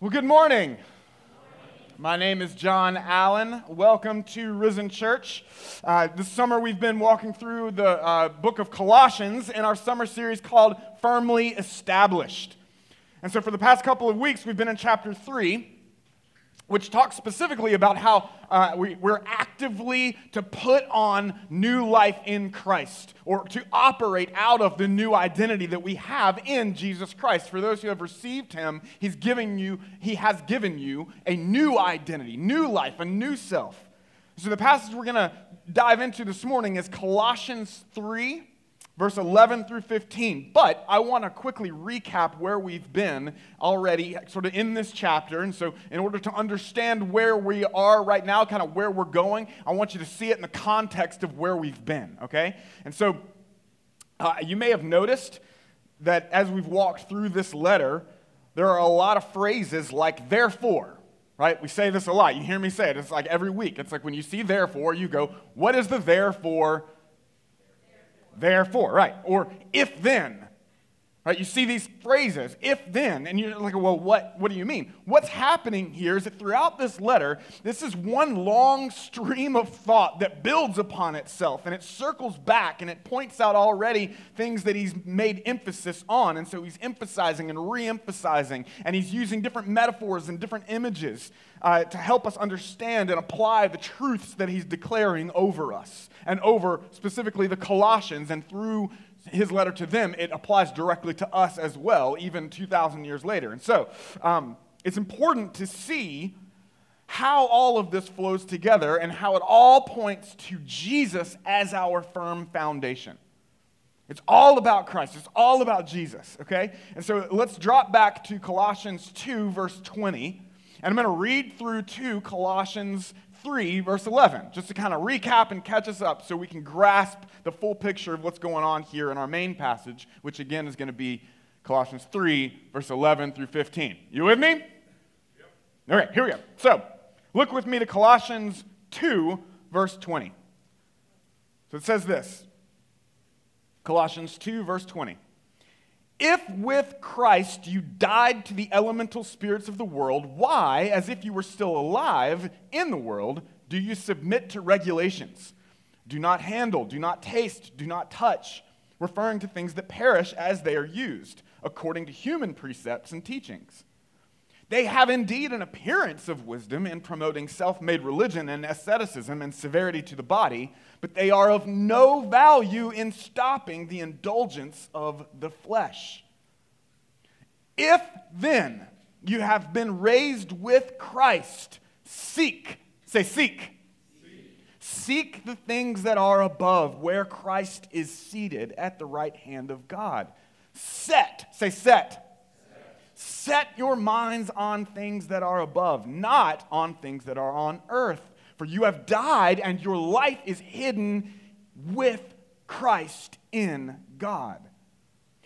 Well, good morning. My name is John Allen. Welcome to Risen Church. Uh, this summer, we've been walking through the uh, book of Colossians in our summer series called Firmly Established. And so, for the past couple of weeks, we've been in chapter 3 which talks specifically about how uh, we, we're actively to put on new life in Christ or to operate out of the new identity that we have in Jesus Christ. For those who have received him, he's giving you, he has given you a new identity, new life, a new self. So the passage we're going to dive into this morning is Colossians 3 verse 11 through 15. But I want to quickly recap where we've been already, sort of in this chapter. And so, in order to understand where we are right now, kind of where we're going, I want you to see it in the context of where we've been, okay? And so, uh, you may have noticed that as we've walked through this letter, there are a lot of phrases like therefore. Right? We say this a lot. You hear me say it. It's like every week. It's like when you see therefore, you go, What is the therefore therefore, right? Or if then, right? You see these phrases, if then, and you're like, well, what, what do you mean? What's happening here is that throughout this letter, this is one long stream of thought that builds upon itself and it circles back and it points out already things that he's made emphasis on. And so he's emphasizing and re emphasizing, and he's using different metaphors and different images uh, to help us understand and apply the truths that he's declaring over us and over specifically the Colossians and through his letter to them, it applies directly to us as well, even 2,000 years later. And so um, it's important to see how all of this flows together and how it all points to Jesus as our firm foundation. It's all about Christ. It's all about Jesus, okay? And so let's drop back to Colossians 2, verse 20. And I'm going to read through to Colossians 3, verse 11, just to kind of recap and catch us up so we can grasp the full picture of what's going on here in our main passage, which again is going to be Colossians 3, verse 11 through 15. You with me? Yep. All right, here we go. So, look with me to Colossians 2, verse 20. So it says this Colossians 2, verse 20. If with Christ you died to the elemental spirits of the world, why, as if you were still alive in the world, do you submit to regulations? Do not handle, do not taste, do not touch, referring to things that perish as they are used, according to human precepts and teachings. They have indeed an appearance of wisdom in promoting self made religion and asceticism and severity to the body but they are of no value in stopping the indulgence of the flesh. If then you have been raised with Christ, seek, say, seek. seek. Seek the things that are above, where Christ is seated at the right hand of God. Set, say, set. Set your minds on things that are above, not on things that are on earth. For you have died, and your life is hidden with Christ in God.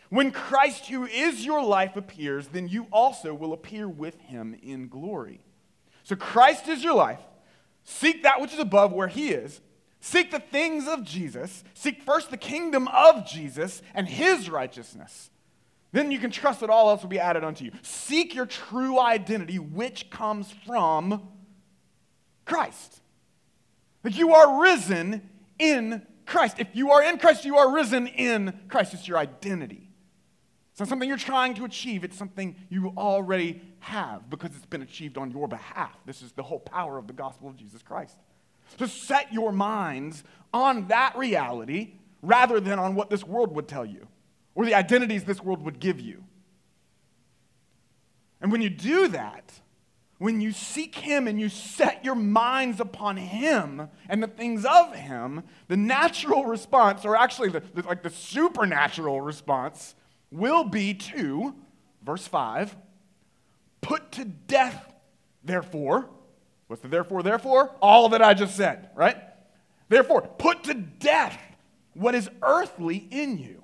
When Christ, who is your life, appears, then you also will appear with him in glory. So Christ is your life. Seek that which is above where he is. Seek the things of Jesus. Seek first the kingdom of Jesus and his righteousness. Then you can trust that all else will be added unto you. Seek your true identity, which comes from Christ. Like you are risen in Christ. If you are in Christ, you are risen in Christ. It's your identity. It's not something you're trying to achieve, it's something you already have because it's been achieved on your behalf. This is the whole power of the gospel of Jesus Christ. So set your minds on that reality rather than on what this world would tell you or the identities this world would give you. And when you do that, when you seek Him and you set your minds upon Him and the things of Him, the natural response, or actually the, the, like the supernatural response, will be to, verse 5, put to death, therefore. What's the therefore, therefore? All that I just said, right? Therefore, put to death what is earthly in you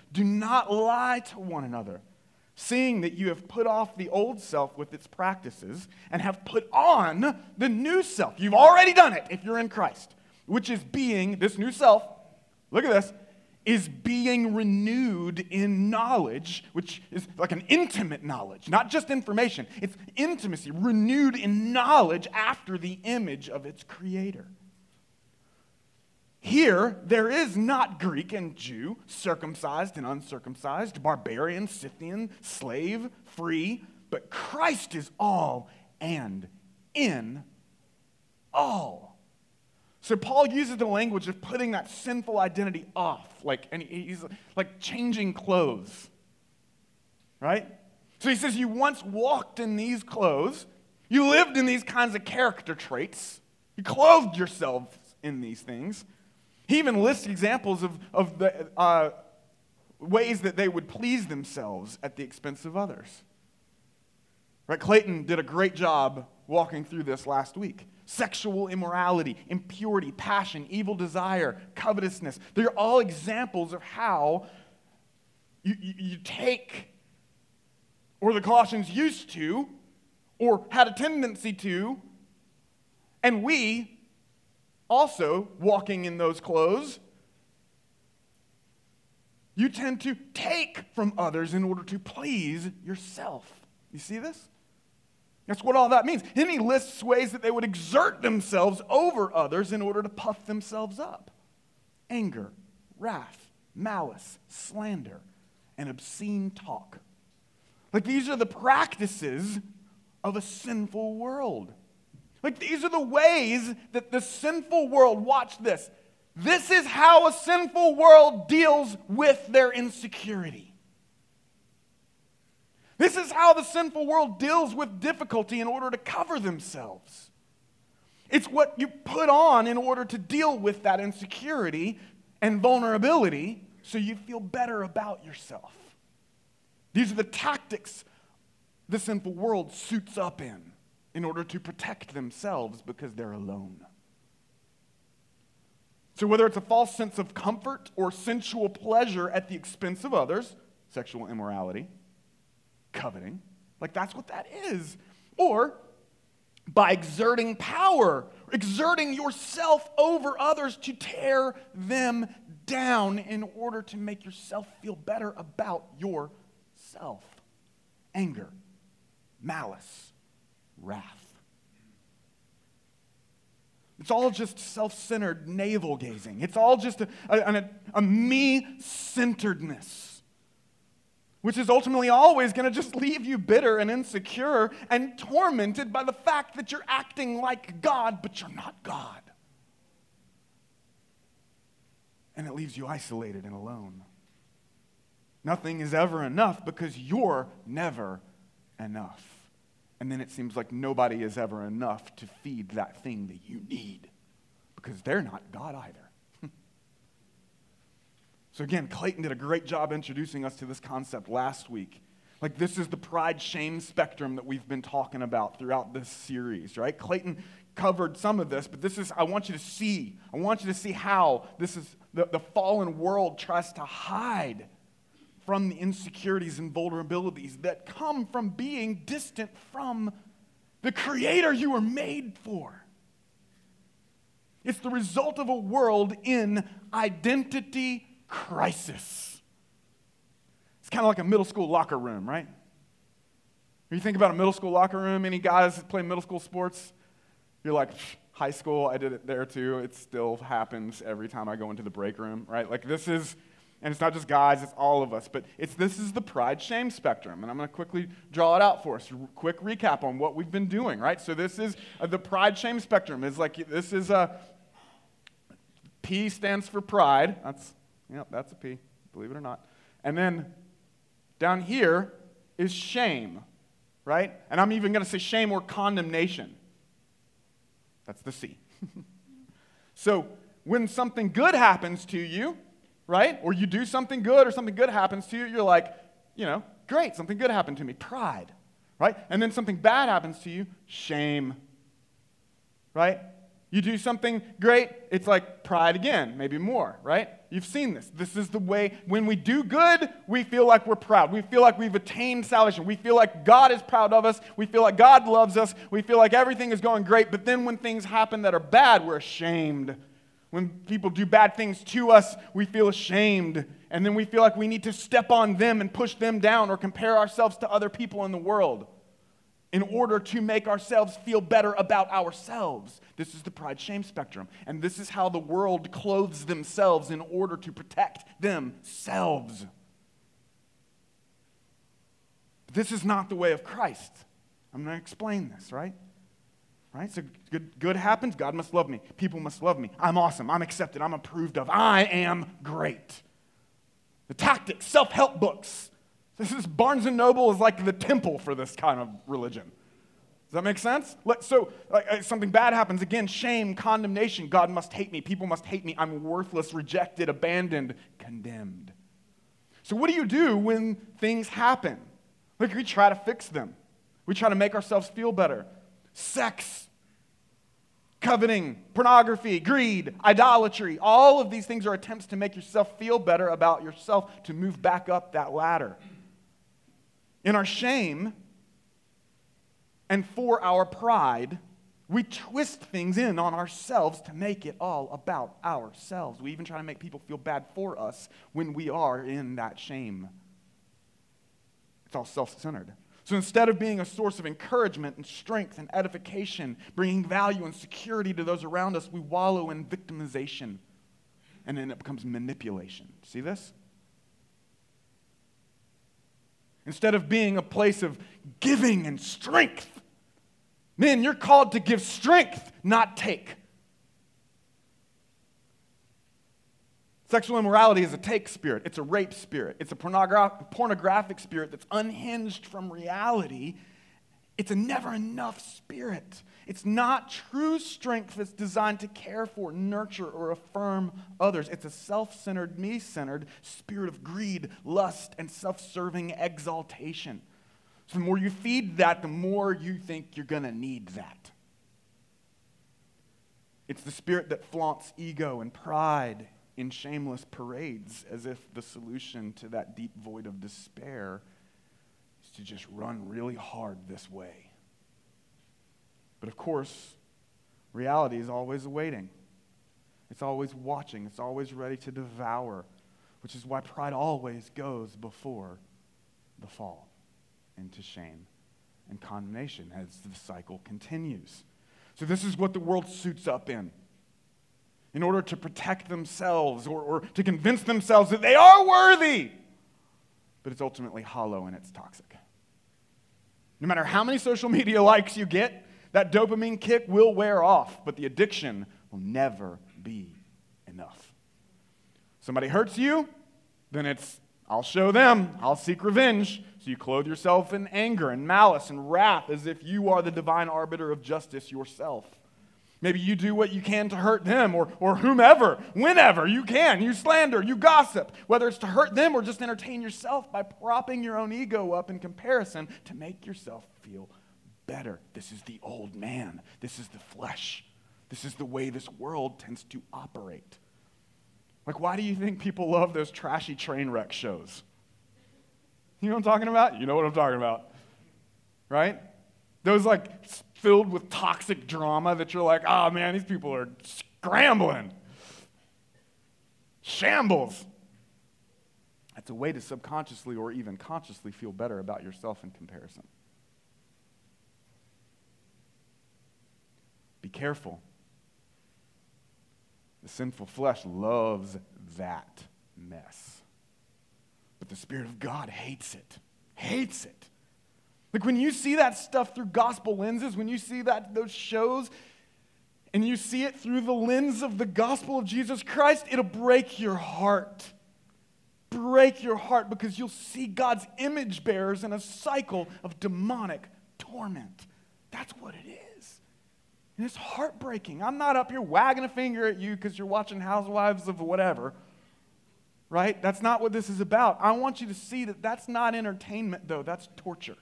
Do not lie to one another, seeing that you have put off the old self with its practices and have put on the new self. You've already done it if you're in Christ, which is being this new self. Look at this is being renewed in knowledge, which is like an intimate knowledge, not just information. It's intimacy, renewed in knowledge after the image of its creator. Here, there is not Greek and Jew, circumcised and uncircumcised, barbarian, Scythian, slave, free, but Christ is all and in all. So Paul uses the language of putting that sinful identity off, like, and he's like changing clothes, right? So he says, You once walked in these clothes, you lived in these kinds of character traits, you clothed yourselves in these things. He even lists examples of, of the uh, ways that they would please themselves at the expense of others. Right? Clayton did a great job walking through this last week sexual immorality, impurity, passion, evil desire, covetousness. They're all examples of how you, you, you, take, or the Colossians used to, or had a tendency to, and we also walking in those clothes. You tend to take from others in order to please yourself. You see this? That's what all that means. Then he lists ways that they would exert themselves over others in order to puff themselves up anger, wrath, malice, slander, and obscene talk. Like these are the practices of a sinful world. Like these are the ways that the sinful world, watch this. This is how a sinful world deals with their insecurity. This is how the sinful world deals with difficulty in order to cover themselves. It's what you put on in order to deal with that insecurity and vulnerability so you feel better about yourself. These are the tactics the sinful world suits up in in order to protect themselves because they're alone. So, whether it's a false sense of comfort or sensual pleasure at the expense of others, sexual immorality, coveting. Like, that's what that is. Or by exerting power, exerting yourself over others to tear them down in order to make yourself feel better about yourself. Anger, malice, wrath. It's all just self centered navel gazing. It's all just a, a, a me centeredness which is ultimately always going to just leave you bitter and insecure and tormented by the fact that you're acting like God, but you're not God. And it leaves you isolated and alone. Nothing is ever enough because you're never enough. And then it seems like nobody is ever enough to feed that thing that you need because they're not God either. So, again, Clayton did a great job introducing us to this concept last week. Like, this is the pride shame spectrum that we've been talking about throughout this series, right? Clayton covered some of this, but this is, I want you to see. I want you to see how this is, the, the fallen world tries to hide from the insecurities and vulnerabilities that come from being distant from the Creator you were made for. It's the result of a world in identity crisis. It's kind of like a middle school locker room, right? When you think about a middle school locker room, any guys that play middle school sports, you're like, high school, I did it there too. It still happens every time I go into the break room, right? Like this is, and it's not just guys, it's all of us, but it's this is the pride shame spectrum. And I'm going to quickly draw it out for us. Quick recap on what we've been doing, right? So this is uh, the pride shame spectrum is like this is a P stands for pride. That's Yep, that's a P, believe it or not. And then down here is shame, right? And I'm even going to say shame or condemnation. That's the C. so when something good happens to you, right? Or you do something good or something good happens to you, you're like, you know, great, something good happened to me. Pride, right? And then something bad happens to you. Shame, right? You do something great, it's like pride again, maybe more, right? You've seen this. This is the way, when we do good, we feel like we're proud. We feel like we've attained salvation. We feel like God is proud of us. We feel like God loves us. We feel like everything is going great. But then when things happen that are bad, we're ashamed. When people do bad things to us, we feel ashamed. And then we feel like we need to step on them and push them down or compare ourselves to other people in the world in order to make ourselves feel better about ourselves. This is the pride shame spectrum. And this is how the world clothes themselves in order to protect themselves. This is not the way of Christ. I'm going to explain this, right? Right? So good, good happens, God must love me. People must love me. I'm awesome. I'm accepted. I'm approved of. I am great. The tactics, self help books, this is Barnes and Noble is like the temple for this kind of religion. Does that make sense? So, like, uh, something bad happens again shame, condemnation. God must hate me. People must hate me. I'm worthless, rejected, abandoned, condemned. So, what do you do when things happen? Like, we try to fix them, we try to make ourselves feel better. Sex, coveting, pornography, greed, idolatry, all of these things are attempts to make yourself feel better about yourself, to move back up that ladder. In our shame and for our pride, we twist things in on ourselves to make it all about ourselves. We even try to make people feel bad for us when we are in that shame. It's all self centered. So instead of being a source of encouragement and strength and edification, bringing value and security to those around us, we wallow in victimization. And then it becomes manipulation. See this? instead of being a place of giving and strength. Men, you're called to give strength, not take. Sexual immorality is a take spirit, it's a rape spirit, it's a pornogra- pornographic spirit that's unhinged from reality. It's a never enough spirit. It's not true strength that's designed to care for, nurture, or affirm others. It's a self centered, me centered spirit of greed, lust, and self serving exaltation. So the more you feed that, the more you think you're going to need that. It's the spirit that flaunts ego and pride in shameless parades as if the solution to that deep void of despair is to just run really hard this way. But of course, reality is always awaiting. It's always watching. It's always ready to devour, which is why pride always goes before the fall into shame and condemnation as the cycle continues. So, this is what the world suits up in in order to protect themselves or, or to convince themselves that they are worthy. But it's ultimately hollow and it's toxic. No matter how many social media likes you get, that dopamine kick will wear off, but the addiction will never be enough. Somebody hurts you, then it's, I'll show them, I'll seek revenge. So you clothe yourself in anger and malice and wrath as if you are the divine arbiter of justice yourself. Maybe you do what you can to hurt them or, or whomever, whenever you can. You slander, you gossip, whether it's to hurt them or just entertain yourself by propping your own ego up in comparison to make yourself feel better. This is the old man. This is the flesh. This is the way this world tends to operate. Like, why do you think people love those trashy train wreck shows? You know what I'm talking about? You know what I'm talking about. Right? Those like filled with toxic drama that you're like, oh man, these people are scrambling. Shambles. That's a way to subconsciously or even consciously feel better about yourself in comparison. Be careful. The sinful flesh loves that mess. But the Spirit of God hates it. Hates it. Like when you see that stuff through gospel lenses, when you see that those shows and you see it through the lens of the gospel of Jesus Christ, it'll break your heart. Break your heart because you'll see God's image bearers in a cycle of demonic torment. That's what it is. And it's heartbreaking. I'm not up here wagging a finger at you because you're watching Housewives of whatever. right? That's not what this is about. I want you to see that that's not entertainment, though, that's torture.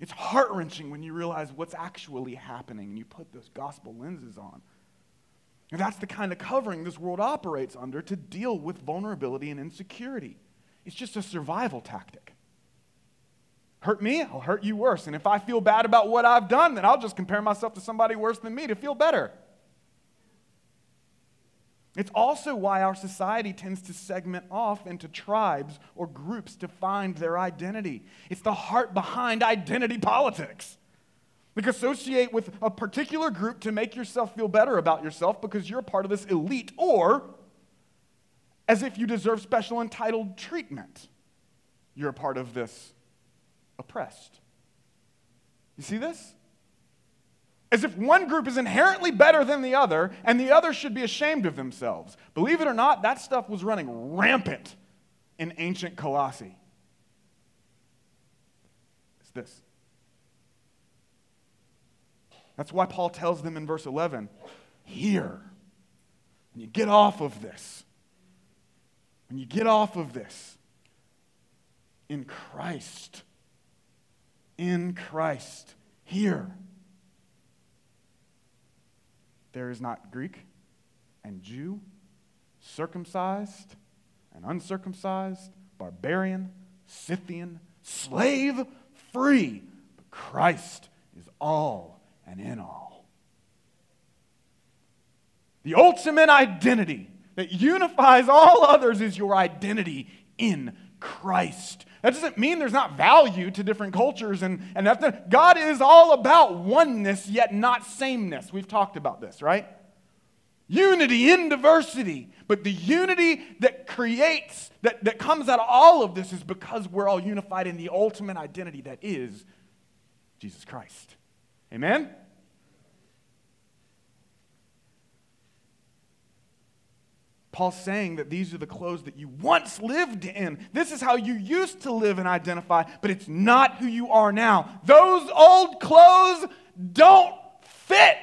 It's heart wrenching when you realize what's actually happening and you put those gospel lenses on. And that's the kind of covering this world operates under to deal with vulnerability and insecurity. It's just a survival tactic. Hurt me, I'll hurt you worse. And if I feel bad about what I've done, then I'll just compare myself to somebody worse than me to feel better. It's also why our society tends to segment off into tribes or groups to find their identity. It's the heart behind identity politics. Like, associate with a particular group to make yourself feel better about yourself because you're part of this elite, or as if you deserve special entitled treatment. You're a part of this oppressed. You see this? As if one group is inherently better than the other and the other should be ashamed of themselves. Believe it or not, that stuff was running rampant in ancient Colossae. It's this. That's why Paul tells them in verse 11 here, when you get off of this, when you get off of this, in Christ, in Christ, here, there is not Greek and Jew, circumcised and uncircumcised, barbarian, Scythian, slave, free, but Christ is all and in all. The ultimate identity that unifies all others is your identity in Christ. That doesn't mean there's not value to different cultures and, and ethnic. God is all about oneness, yet not sameness. We've talked about this, right? Unity in diversity. But the unity that creates, that, that comes out of all of this is because we're all unified in the ultimate identity that is Jesus Christ. Amen? Paul's saying that these are the clothes that you once lived in. This is how you used to live and identify, but it's not who you are now. Those old clothes don't fit.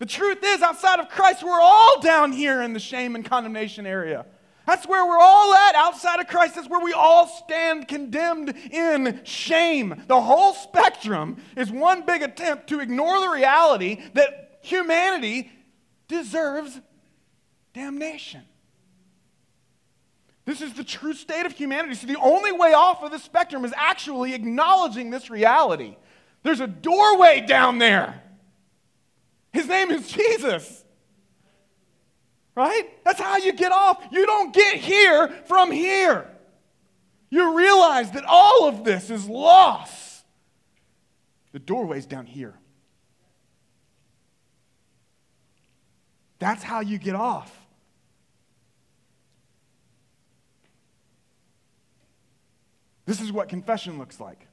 The truth is, outside of Christ, we're all down here in the shame and condemnation area. That's where we're all at. Outside of Christ, that's where we all stand condemned in shame. The whole spectrum is one big attempt to ignore the reality that humanity deserves damnation. This is the true state of humanity. So, the only way off of the spectrum is actually acknowledging this reality. There's a doorway down there. His name is Jesus. Right? That's how you get off. You don't get here from here. You realize that all of this is loss. The doorway's down here. That's how you get off. This is what confession looks like.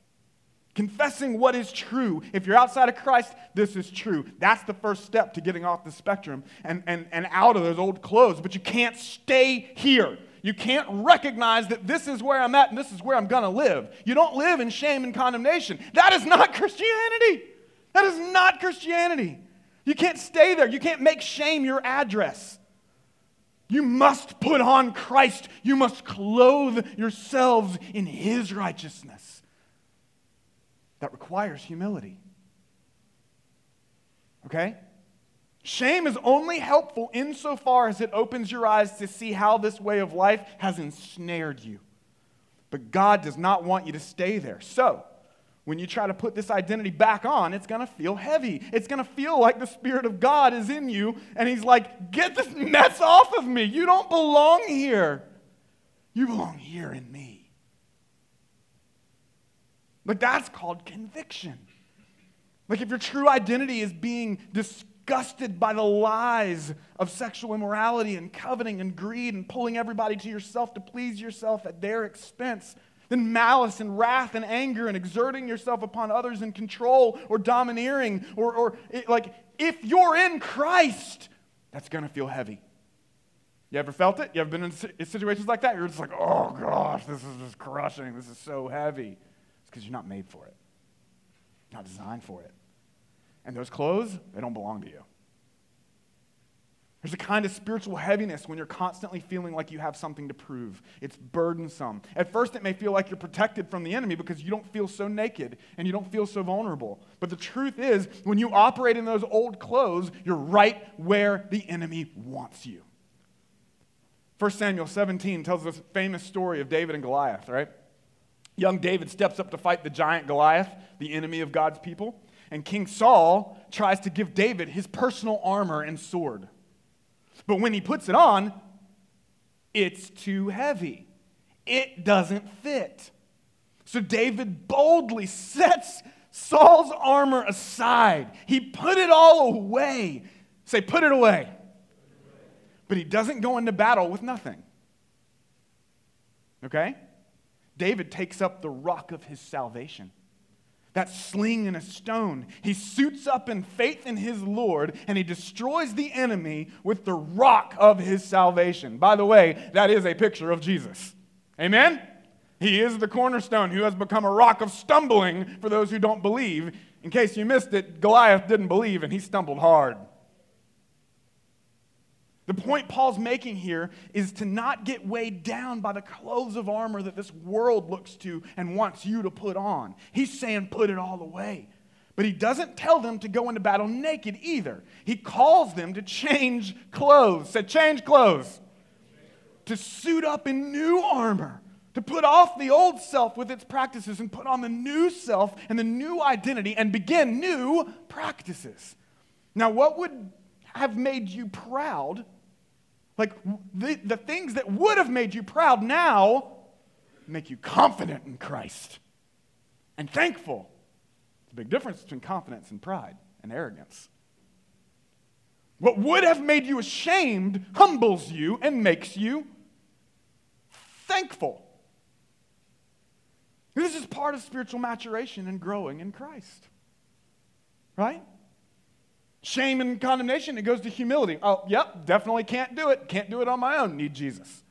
Confessing what is true. If you're outside of Christ, this is true. That's the first step to getting off the spectrum and, and, and out of those old clothes. But you can't stay here. You can't recognize that this is where I'm at and this is where I'm going to live. You don't live in shame and condemnation. That is not Christianity. That is not Christianity. You can't stay there. You can't make shame your address. You must put on Christ. You must clothe yourselves in His righteousness. That requires humility. Okay? Shame is only helpful insofar as it opens your eyes to see how this way of life has ensnared you. But God does not want you to stay there. So, when you try to put this identity back on, it's going to feel heavy. It's going to feel like the Spirit of God is in you, and He's like, Get this mess off of me. You don't belong here. You belong here in me. Like, that's called conviction. Like, if your true identity is being disgusted by the lies of sexual immorality and coveting and greed and pulling everybody to yourself to please yourself at their expense, then malice and wrath and anger and exerting yourself upon others in control or domineering or, or it, like if you're in Christ, that's going to feel heavy. You ever felt it? You ever been in situations like that? You're just like, oh gosh, this is just crushing. This is so heavy. It's because you're not made for it, not designed for it. And those clothes, they don't belong to you. There's a kind of spiritual heaviness when you're constantly feeling like you have something to prove. It's burdensome. At first, it may feel like you're protected from the enemy because you don't feel so naked and you don't feel so vulnerable. But the truth is, when you operate in those old clothes, you're right where the enemy wants you. 1 Samuel 17 tells a famous story of David and Goliath, right? Young David steps up to fight the giant Goliath, the enemy of God's people, and King Saul tries to give David his personal armor and sword. But when he puts it on, it's too heavy. It doesn't fit. So David boldly sets Saul's armor aside. He put it all away. Say, put it away. But he doesn't go into battle with nothing. Okay? David takes up the rock of his salvation that sling and a stone. He suits up in faith in his Lord and he destroys the enemy with the rock of his salvation. By the way, that is a picture of Jesus. Amen? He is the cornerstone who has become a rock of stumbling for those who don't believe. In case you missed it, Goliath didn't believe and he stumbled hard. The point Paul's making here is to not get weighed down by the clothes of armor that this world looks to and wants you to put on. He's saying, put it all away. But he doesn't tell them to go into battle naked either. He calls them to change clothes. Said, change clothes. To suit up in new armor. To put off the old self with its practices and put on the new self and the new identity and begin new practices. Now, what would have made you proud like the, the things that would have made you proud now make you confident in Christ and thankful. It's a big difference between confidence and pride and arrogance. What would have made you ashamed humbles you and makes you thankful. This is part of spiritual maturation and growing in Christ. Right? Shame and condemnation, it goes to humility. Oh, yep, definitely can't do it. Can't do it on my own. Need Jesus.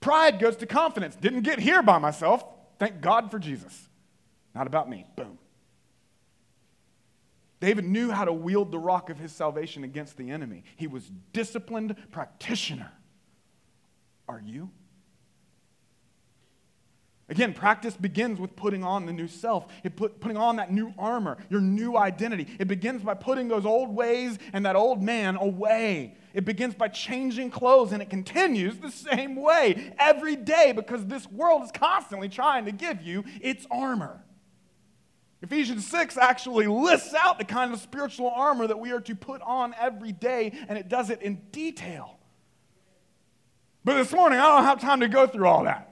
Pride goes to confidence. Didn't get here by myself. Thank God for Jesus. Not about me. Boom. David knew how to wield the rock of his salvation against the enemy. He was disciplined practitioner. Are you? Again, practice begins with putting on the new self, it put, putting on that new armor, your new identity. It begins by putting those old ways and that old man away. It begins by changing clothes, and it continues the same way every day because this world is constantly trying to give you its armor. Ephesians 6 actually lists out the kind of spiritual armor that we are to put on every day, and it does it in detail. But this morning, I don't have time to go through all that.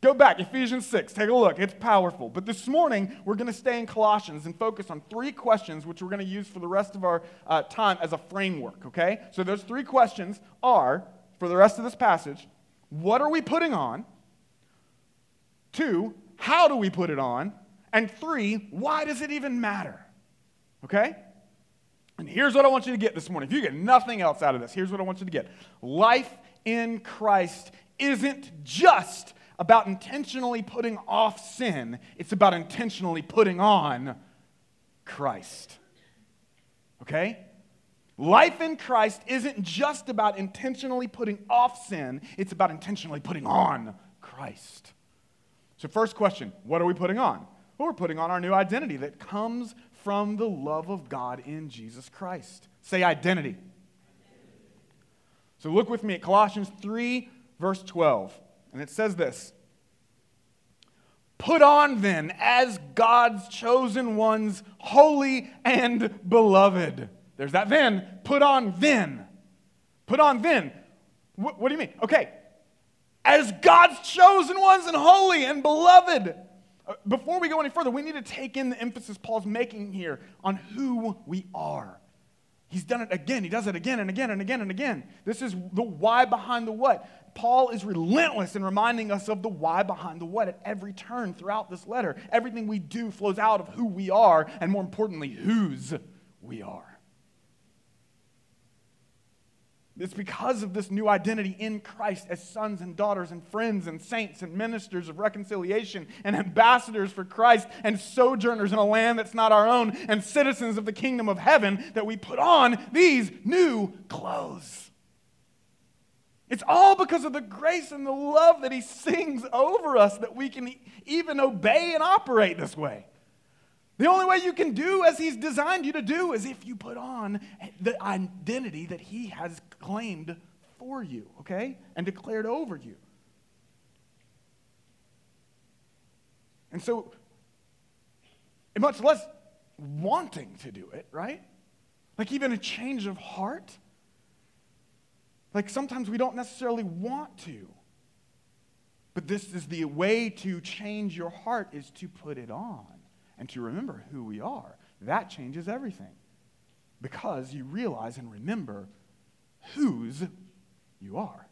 Go back, Ephesians 6, take a look. It's powerful. But this morning, we're going to stay in Colossians and focus on three questions, which we're going to use for the rest of our uh, time as a framework, okay? So, those three questions are, for the rest of this passage, what are we putting on? Two, how do we put it on? And three, why does it even matter? Okay? And here's what I want you to get this morning. If you get nothing else out of this, here's what I want you to get life in Christ isn't just about intentionally putting off sin, it's about intentionally putting on Christ. Okay? Life in Christ isn't just about intentionally putting off sin, it's about intentionally putting on Christ. So, first question what are we putting on? Well, we're putting on our new identity that comes from the love of God in Jesus Christ. Say identity. So, look with me at Colossians 3, verse 12. And it says this Put on then, as God's chosen ones, holy and beloved. There's that then. Put on then. Put on then. What, what do you mean? Okay. As God's chosen ones and holy and beloved. Uh, before we go any further, we need to take in the emphasis Paul's making here on who we are. He's done it again. He does it again and again and again and again. This is the why behind the what. Paul is relentless in reminding us of the why behind the what at every turn throughout this letter. Everything we do flows out of who we are, and more importantly, whose we are. It's because of this new identity in Christ as sons and daughters and friends and saints and ministers of reconciliation and ambassadors for Christ and sojourners in a land that's not our own and citizens of the kingdom of heaven that we put on these new clothes. It's all because of the grace and the love that He sings over us that we can even obey and operate this way. The only way you can do as He's designed you to do is if you put on the identity that He has claimed for you, okay? And declared over you. And so, much less wanting to do it, right? Like even a change of heart. Like sometimes we don't necessarily want to. But this is the way to change your heart is to put it on and to remember who we are. That changes everything because you realize and remember whose you are.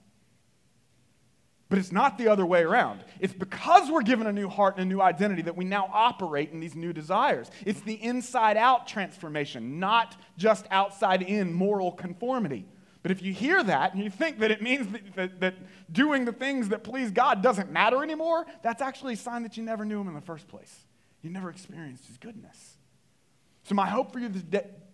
But it's not the other way around. It's because we're given a new heart and a new identity that we now operate in these new desires. It's the inside out transformation, not just outside in moral conformity. But if you hear that and you think that it means that, that, that, doing the things that please God doesn't matter anymore, that's actually a sign that you never knew Him in the first place. You never experienced His goodness. So, my hope for you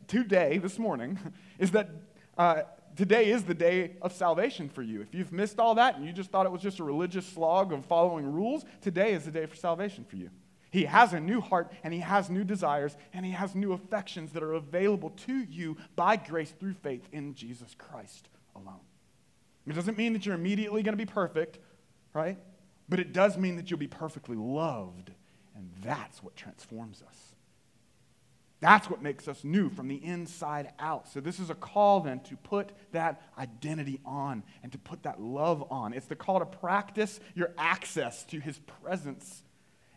today, this morning, is that uh, today is the day of salvation for you. If you've missed all that and you just thought it was just a religious slog of following rules, today is the day for salvation for you. He has a new heart and he has new desires and he has new affections that are available to you by grace through faith in Jesus Christ alone. It doesn't mean that you're immediately going to be perfect, right? But it does mean that you'll be perfectly loved and that's what transforms us. That's what makes us new from the inside out. So, this is a call then to put that identity on and to put that love on. It's the call to practice your access to his presence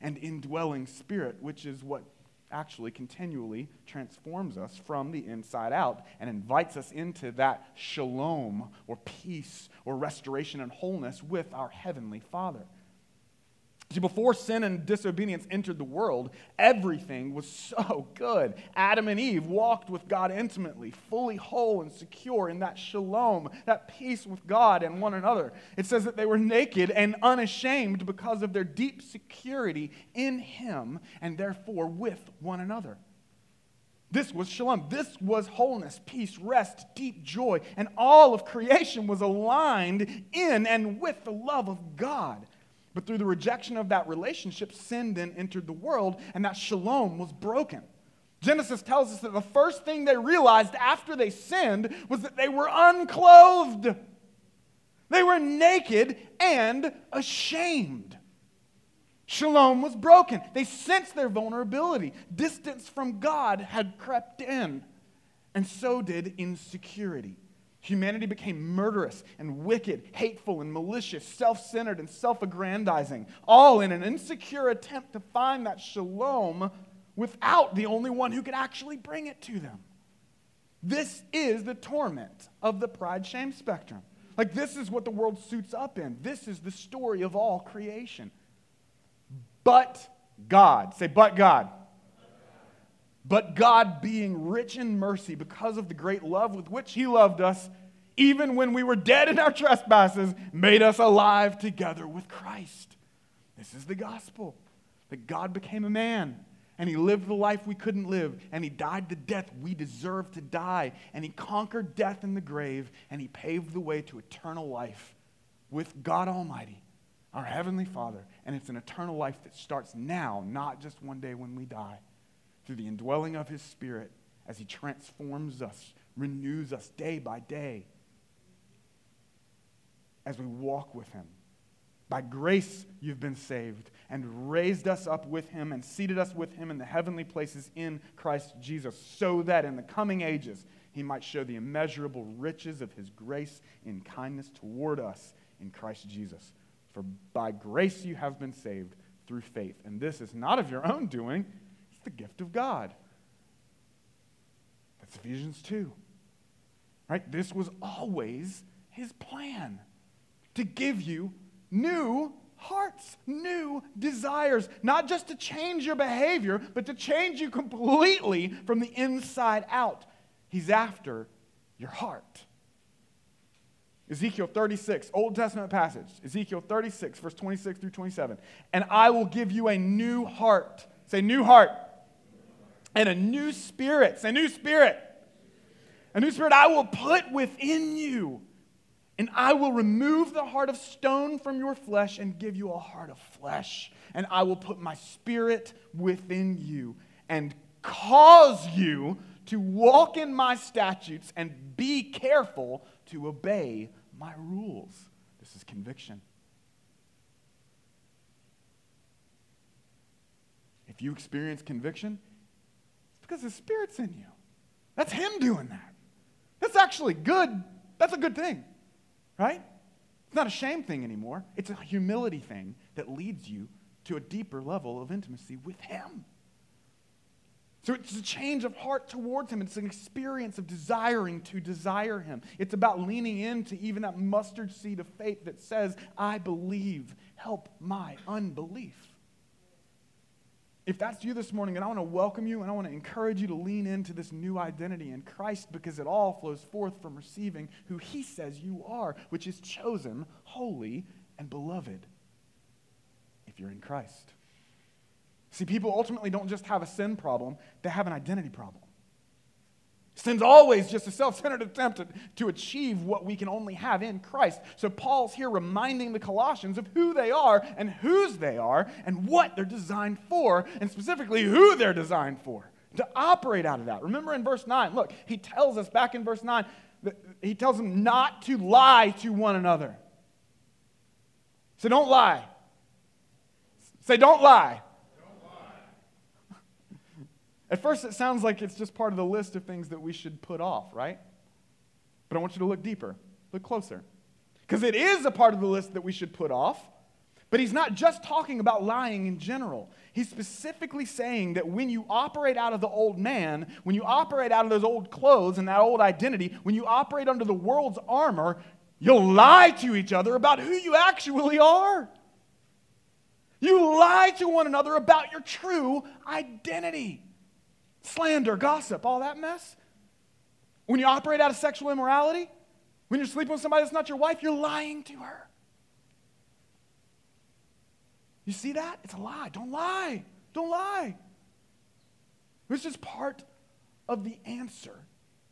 and indwelling spirit, which is what actually continually transforms us from the inside out and invites us into that shalom or peace or restoration and wholeness with our heavenly Father. See, before sin and disobedience entered the world, everything was so good. Adam and Eve walked with God intimately, fully whole and secure in that shalom, that peace with God and one another. It says that they were naked and unashamed because of their deep security in Him and therefore with one another. This was shalom. This was wholeness, peace, rest, deep joy. And all of creation was aligned in and with the love of God. But through the rejection of that relationship, sin then entered the world, and that shalom was broken. Genesis tells us that the first thing they realized after they sinned was that they were unclothed. They were naked and ashamed. Shalom was broken. They sensed their vulnerability. Distance from God had crept in, and so did insecurity. Humanity became murderous and wicked, hateful and malicious, self centered and self aggrandizing, all in an insecure attempt to find that shalom without the only one who could actually bring it to them. This is the torment of the pride shame spectrum. Like, this is what the world suits up in. This is the story of all creation. But God, say, but God. But God, being rich in mercy because of the great love with which He loved us, even when we were dead in our trespasses, made us alive together with Christ. This is the gospel that God became a man and he lived the life we couldn't live and he died the death we deserved to die and he conquered death in the grave and he paved the way to eternal life with God Almighty, our Heavenly Father. And it's an eternal life that starts now, not just one day when we die through the indwelling of His Spirit as He transforms us, renews us day by day as we walk with Him. By grace, you've been saved and raised us up with Him and seated us with Him in the heavenly places in Christ Jesus, so that in the coming ages He might show the immeasurable riches of His grace in kindness toward us in Christ Jesus. For by grace you have been saved through faith. And this is not of your own doing, the gift of God. That's Ephesians 2. Right? This was always his plan to give you new hearts, new desires, not just to change your behavior, but to change you completely from the inside out. He's after your heart. Ezekiel 36, Old Testament passage. Ezekiel 36, verse 26 through 27. And I will give you a new heart. Say, new heart. And a new spirit. Say, new spirit. A new spirit I will put within you. And I will remove the heart of stone from your flesh and give you a heart of flesh. And I will put my spirit within you and cause you to walk in my statutes and be careful to obey my rules. This is conviction. If you experience conviction, because the Spirit's in you. That's Him doing that. That's actually good. That's a good thing, right? It's not a shame thing anymore. It's a humility thing that leads you to a deeper level of intimacy with Him. So it's a change of heart towards Him. It's an experience of desiring to desire Him. It's about leaning into even that mustard seed of faith that says, I believe, help my unbelief. If that's you this morning, and I want to welcome you and I want to encourage you to lean into this new identity in Christ because it all flows forth from receiving who He says you are, which is chosen, holy, and beloved if you're in Christ. See, people ultimately don't just have a sin problem, they have an identity problem. Sin's always just a self centered attempt to, achieve what we can only have in Christ. So Paul's here reminding the Colossians of who they are and whose they are and what they're designed for, and specifically who they're designed for to operate out of that. Remember in verse 9, look, he tells us back in verse 9, that he tells them not to lie to one another. So don't lie. Say, don't lie. At first, it sounds like it's just part of the list of things that we should put off, right? But I want you to look deeper, look closer. Because it is a part of the list that we should put off, but he's not just talking about lying in general. He's specifically saying that when you operate out of the old man, when you operate out of those old clothes and that old identity, when you operate under the world's armor, you'll lie to each other about who you actually are. You lie to one another about your true identity slander, gossip, all that mess. When you operate out of sexual immorality, when you're sleeping with somebody that's not your wife, you're lying to her. You see that? It's a lie. Don't lie. Don't lie. This is part of the answer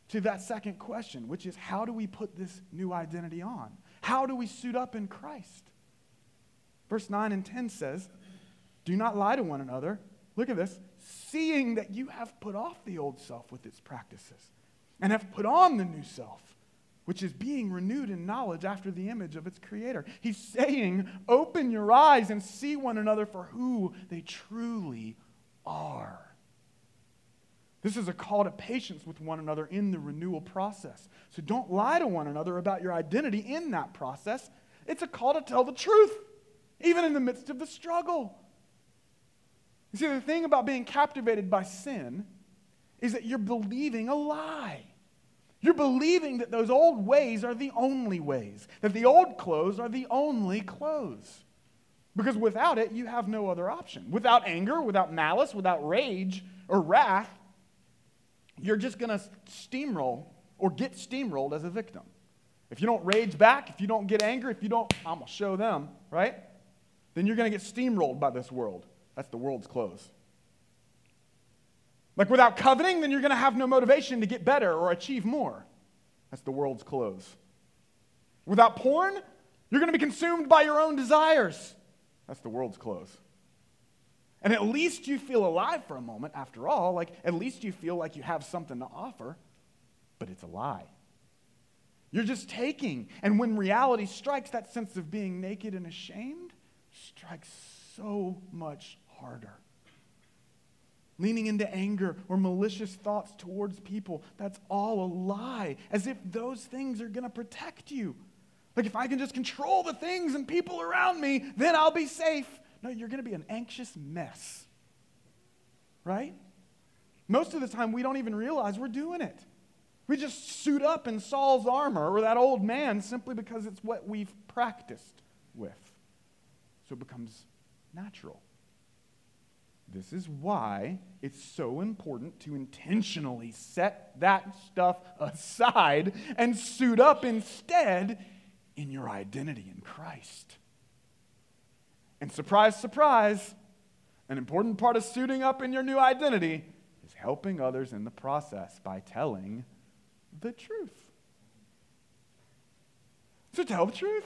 to that second question, which is how do we put this new identity on? How do we suit up in Christ? Verse 9 and 10 says, Do not lie to one another. Look at this seeing that you have put off the old self with its practices and have put on the new self, which is being renewed in knowledge after the image of its creator. He's saying, Open your eyes and see one another for who they truly are. This is a call to patience with one another in the renewal process. So don't lie to one another about your identity in that process. It's a call to tell the truth, even in the midst of the struggle. You see, the thing about being captivated by sin is that you're believing a lie. You're believing that those old ways are the only ways, that the old clothes are the only clothes. Because without it, you have no other option. Without anger, without malice, without rage or wrath, you're just going to steamroll or get steamrolled as a victim. If you don't rage back, if you don't get angry, if you don't, I'm going to show them, right? Then you're going to get steamrolled by this world. That's the world's clothes. Like without coveting, then you're going to have no motivation to get better or achieve more. That's the world's clothes. Without porn, you're going to be consumed by your own desires. That's the world's clothes. And at least you feel alive for a moment, after all. Like, at least you feel like you have something to offer, but it's a lie. You're just taking. And when reality strikes, that sense of being naked and ashamed strikes so much harder. Leaning into anger or malicious thoughts towards people, that's all a lie, as if those things are going to protect you. Like, if I can just control the things and people around me, then I'll be safe. No, you're going to be an anxious mess. Right? Most of the time, we don't even realize we're doing it. We just suit up in Saul's armor or that old man simply because it's what we've practiced with. So it becomes natural. This is why it's so important to intentionally set that stuff aside and suit up instead in your identity in Christ. And surprise, surprise, an important part of suiting up in your new identity is helping others in the process by telling the truth. So tell the truth,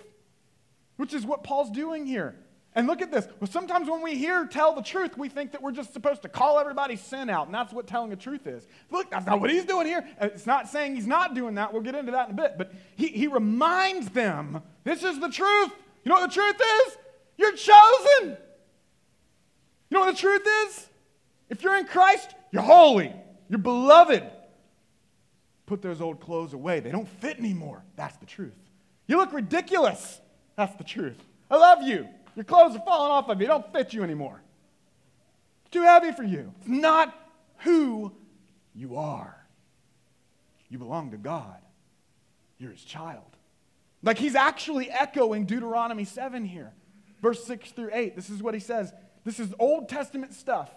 which is what Paul's doing here. And look at this. Well, sometimes when we hear tell the truth, we think that we're just supposed to call everybody's sin out, and that's what telling the truth is. Look, that's not what he's doing here. Uh, it's not saying he's not doing that. We'll get into that in a bit. But he, he reminds them this is the truth. You know what the truth is? You're chosen. You know what the truth is? If you're in Christ, you're holy, you're beloved. Put those old clothes away. They don't fit anymore. That's the truth. You look ridiculous. That's the truth. I love you. Your clothes are falling off of you, they don't fit you anymore. It's too heavy for you. It's not who you are. You belong to God, you're his child. Like he's actually echoing Deuteronomy 7 here, verse 6 through 8. This is what he says. This is Old Testament stuff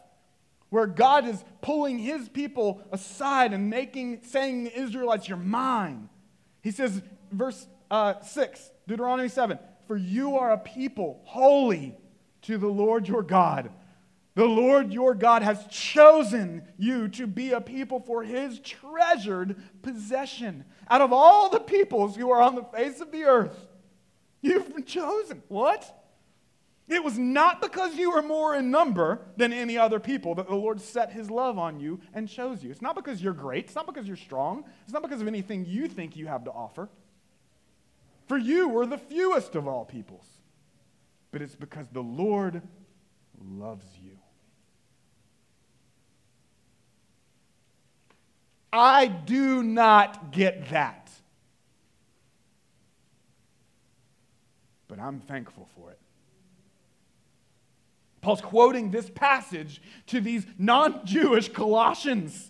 where God is pulling his people aside and making, saying the Israelites, You're mine. He says, verse uh, 6, Deuteronomy 7 For you are a people holy to the Lord your God. The Lord your God has chosen you to be a people for his treasured possession. Out of all the peoples who are on the face of the earth, you've been chosen. What? It was not because you were more in number than any other people that the Lord set his love on you and chose you. It's not because you're great. It's not because you're strong. It's not because of anything you think you have to offer. For you were the fewest of all peoples. But it's because the Lord loves you. I do not get that. But I'm thankful for it. Paul's quoting this passage to these non Jewish Colossians.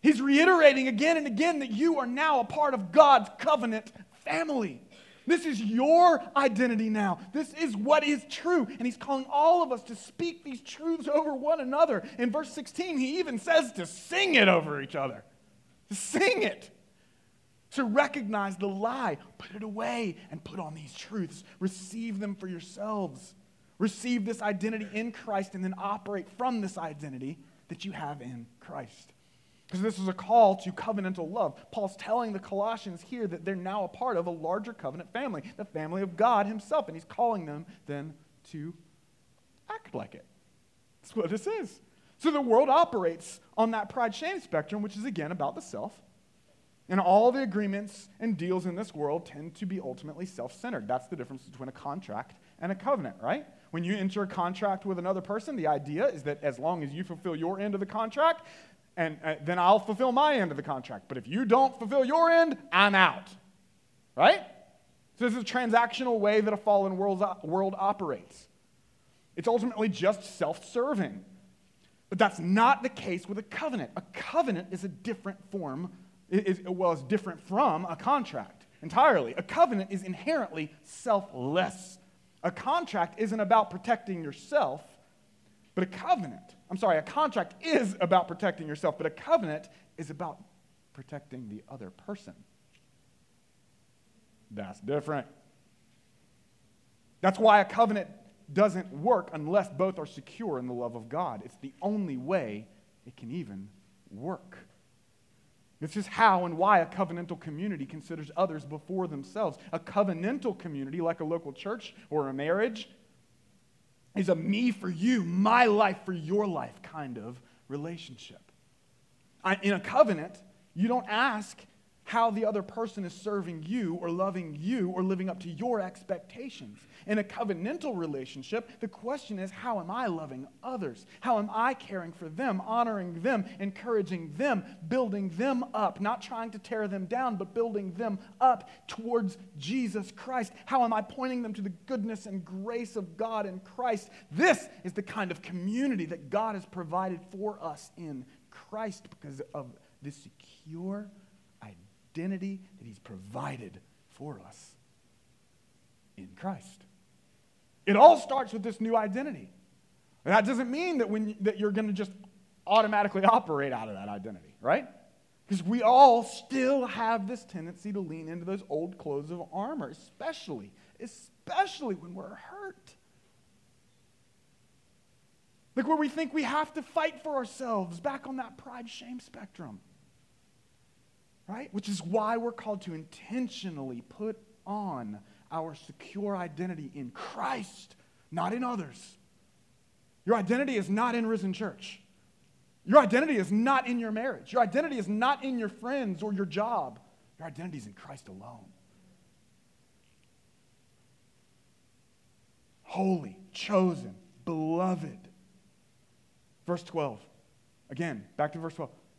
He's reiterating again and again that you are now a part of God's covenant family. This is your identity now. This is what is true. And he's calling all of us to speak these truths over one another. In verse 16, he even says to sing it over each other. To sing it. To recognize the lie, put it away, and put on these truths. Receive them for yourselves. Receive this identity in Christ and then operate from this identity that you have in Christ. Because this is a call to covenantal love. Paul's telling the Colossians here that they're now a part of a larger covenant family, the family of God Himself, and He's calling them then to act like it. That's what this is. So the world operates on that pride shame spectrum, which is again about the self. And all the agreements and deals in this world tend to be ultimately self centered. That's the difference between a contract and a covenant, right? When you enter a contract with another person, the idea is that as long as you fulfill your end of the contract, and uh, then I'll fulfill my end of the contract. But if you don't fulfill your end, I'm out. Right? So this is a transactional way that a fallen world, world operates. It's ultimately just self serving. But that's not the case with a covenant. A covenant is a different form, is, well, it's different from a contract entirely. A covenant is inherently selfless. A contract isn't about protecting yourself, but a covenant, I'm sorry, a contract is about protecting yourself, but a covenant is about protecting the other person. That's different. That's why a covenant doesn't work unless both are secure in the love of God. It's the only way it can even work. This is how and why a covenantal community considers others before themselves. A covenantal community, like a local church or a marriage, is a me for you, my life for your life kind of relationship. I, in a covenant, you don't ask how the other person is serving you or loving you or living up to your expectations. In a covenantal relationship, the question is how am I loving others? How am I caring for them, honoring them, encouraging them, building them up, not trying to tear them down, but building them up towards Jesus Christ? How am I pointing them to the goodness and grace of God in Christ? This is the kind of community that God has provided for us in Christ because of this secure identity that He's provided for us in Christ. It all starts with this new identity. And that doesn't mean that, when, that you're going to just automatically operate out of that identity, right? Because we all still have this tendency to lean into those old clothes of armor, especially, especially when we're hurt. Like where we think we have to fight for ourselves, back on that pride shame spectrum. Right? Which is why we're called to intentionally put on our secure identity in Christ, not in others. Your identity is not in risen church. Your identity is not in your marriage. Your identity is not in your friends or your job. Your identity is in Christ alone. Holy, chosen, beloved. Verse 12. Again, back to verse 12.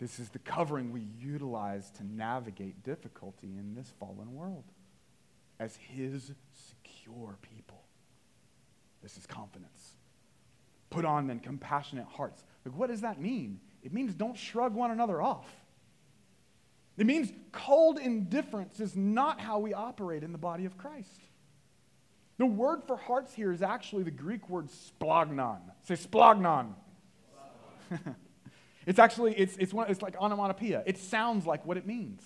This is the covering we utilize to navigate difficulty in this fallen world as His secure people. This is confidence. Put on then compassionate hearts like, what does that mean? It means don't shrug one another off. It means cold indifference is not how we operate in the body of Christ. The word for hearts here is actually the Greek word splagnon. Say splagnon. it's actually, it's, it's, one, it's like onomatopoeia. It sounds like what it means.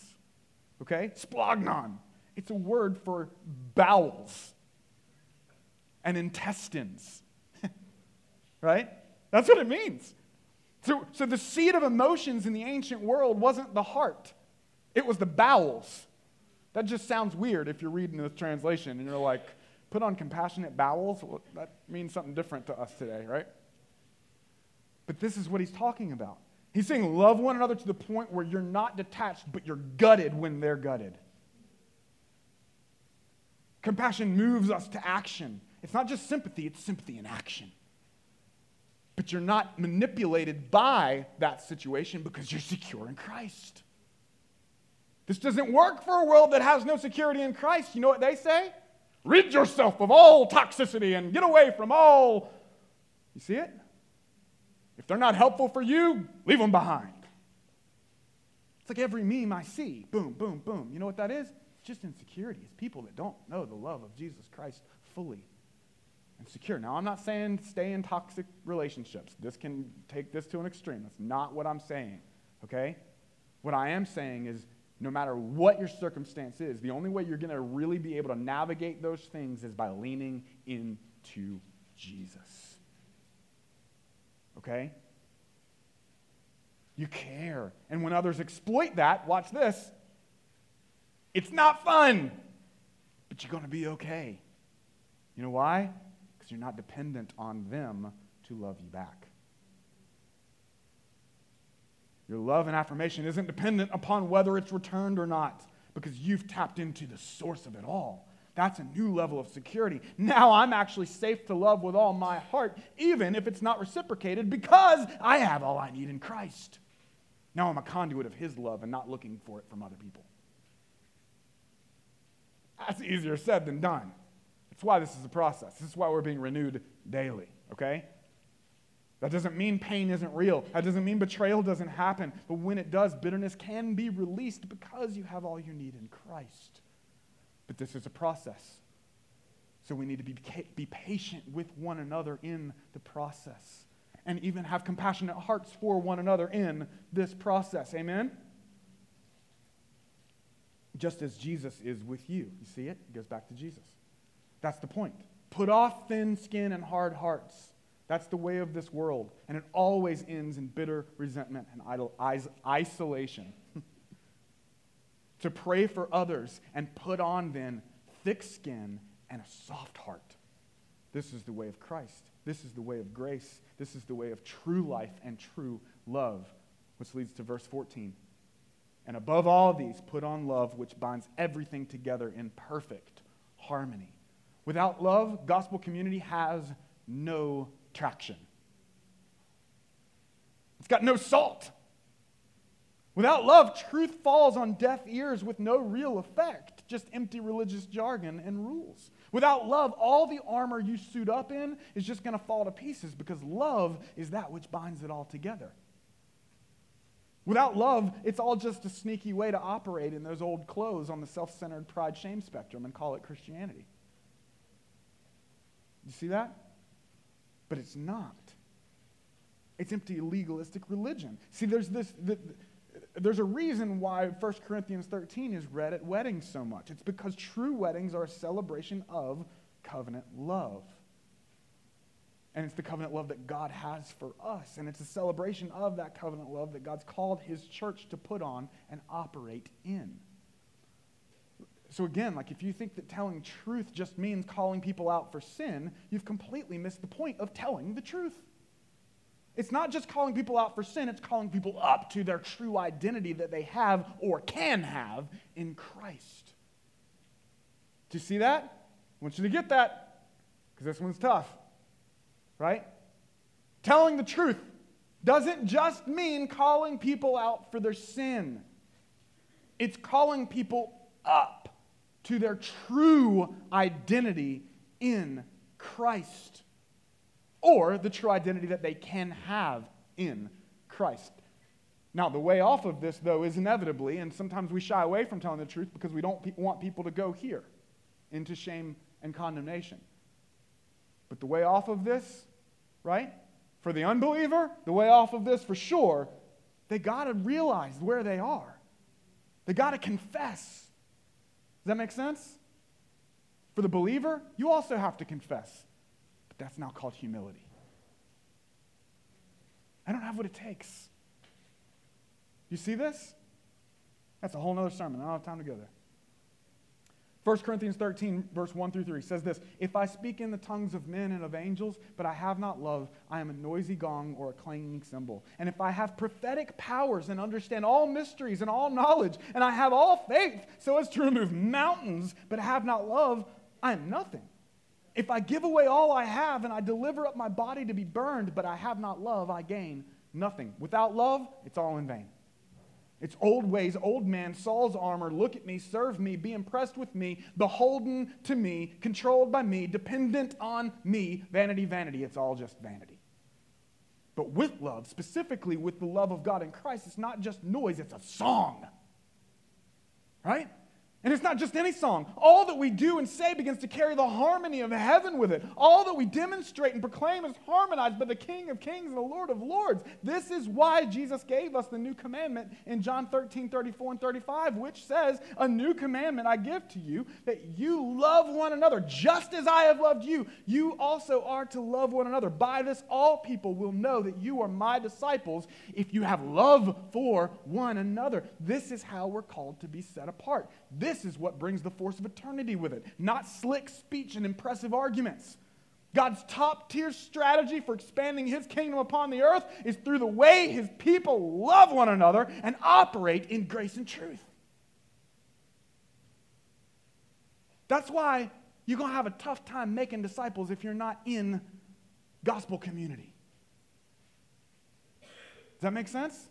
Okay? Splagnon. It's a word for bowels and intestines. right? That's what it means. So, so the seat of emotions in the ancient world wasn't the heart, it was the bowels. That just sounds weird if you're reading this translation and you're like, put on compassionate bowels. Well, that means something different to us today, right? But this is what he's talking about. He's saying, love one another to the point where you're not detached, but you're gutted when they're gutted. Compassion moves us to action. It's not just sympathy, it's sympathy in action but you're not manipulated by that situation because you're secure in Christ. This doesn't work for a world that has no security in Christ. You know what they say? Rid yourself of all toxicity and get away from all. You see it? If they're not helpful for you, leave them behind. It's like every meme I see boom, boom, boom. You know what that is? It's just insecurity. It's people that don't know the love of Jesus Christ fully and secure. Now, I'm not saying stay in toxic relationships. This can take this to an extreme. That's not what I'm saying, okay? What I am saying is no matter what your circumstance is, the only way you're going to really be able to navigate those things is by leaning into Jesus. Okay? You care. And when others exploit that, watch this. It's not fun, but you're going to be okay. You know why? because you're not dependent on them to love you back. Your love and affirmation isn't dependent upon whether it's returned or not because you've tapped into the source of it all. That's a new level of security. Now I'm actually safe to love with all my heart, even if it's not reciprocated, because I have all I need in Christ. Now I'm a conduit of His love and not looking for it from other people. That's easier said than done. That's why this is a process. This is why we're being renewed daily, okay? That doesn't mean pain isn't real. That doesn't mean betrayal doesn't happen. But when it does, bitterness can be released because you have all you need in Christ. But this is a process. So we need to be, be patient with one another in the process and even have compassionate hearts for one another in this process. Amen? Just as Jesus is with you. You see it? It goes back to Jesus. That's the point. Put off thin skin and hard hearts. That's the way of this world. And it always ends in bitter resentment and idol, isolation. to pray for others and put on then thick skin and a soft heart. This is the way of Christ. This is the way of grace. This is the way of true life and true love, which leads to verse 14. And above all these, put on love, which binds everything together in perfect harmony. Without love, gospel community has no traction. It's got no salt. Without love, truth falls on deaf ears with no real effect, just empty religious jargon and rules. Without love, all the armor you suit up in is just going to fall to pieces because love is that which binds it all together. Without love, it's all just a sneaky way to operate in those old clothes on the self centered pride shame spectrum and call it Christianity. You see that? But it's not. It's empty legalistic religion. See, there's this. The, there's a reason why 1 Corinthians 13 is read at weddings so much. It's because true weddings are a celebration of covenant love. And it's the covenant love that God has for us. And it's a celebration of that covenant love that God's called his church to put on and operate in. So, again, like if you think that telling truth just means calling people out for sin, you've completely missed the point of telling the truth. It's not just calling people out for sin, it's calling people up to their true identity that they have or can have in Christ. Do you see that? I want you to get that because this one's tough, right? Telling the truth doesn't just mean calling people out for their sin, it's calling people up to their true identity in Christ or the true identity that they can have in Christ. Now, the way off of this, though, is inevitably, and sometimes we shy away from telling the truth because we don't pe- want people to go here into shame and condemnation. But the way off of this, right? For the unbeliever, the way off of this for sure, they got to realize where they are. They got to confess. Does that make sense? For the believer, you also have to confess. But that's now called humility. I don't have what it takes. You see this? That's a whole other sermon. I don't have time to go there. 1 Corinthians 13, verse 1 through 3 says this If I speak in the tongues of men and of angels, but I have not love, I am a noisy gong or a clanging cymbal. And if I have prophetic powers and understand all mysteries and all knowledge, and I have all faith so as to remove mountains, but have not love, I am nothing. If I give away all I have and I deliver up my body to be burned, but I have not love, I gain nothing. Without love, it's all in vain. It's old ways, old man, Saul's armor, look at me, serve me, be impressed with me, beholden to me, controlled by me, dependent on me. Vanity, vanity, it's all just vanity. But with love, specifically with the love of God in Christ, it's not just noise, it's a song. Right? And it's not just any song. All that we do and say begins to carry the harmony of heaven with it. All that we demonstrate and proclaim is harmonized by the King of Kings and the Lord of Lords. This is why Jesus gave us the new commandment in John 13, 34, and 35, which says, A new commandment I give to you, that you love one another just as I have loved you. You also are to love one another. By this, all people will know that you are my disciples if you have love for one another. This is how we're called to be set apart. This this is what brings the force of eternity with it, not slick speech and impressive arguments. God's top tier strategy for expanding his kingdom upon the earth is through the way his people love one another and operate in grace and truth. That's why you're going to have a tough time making disciples if you're not in gospel community. Does that make sense?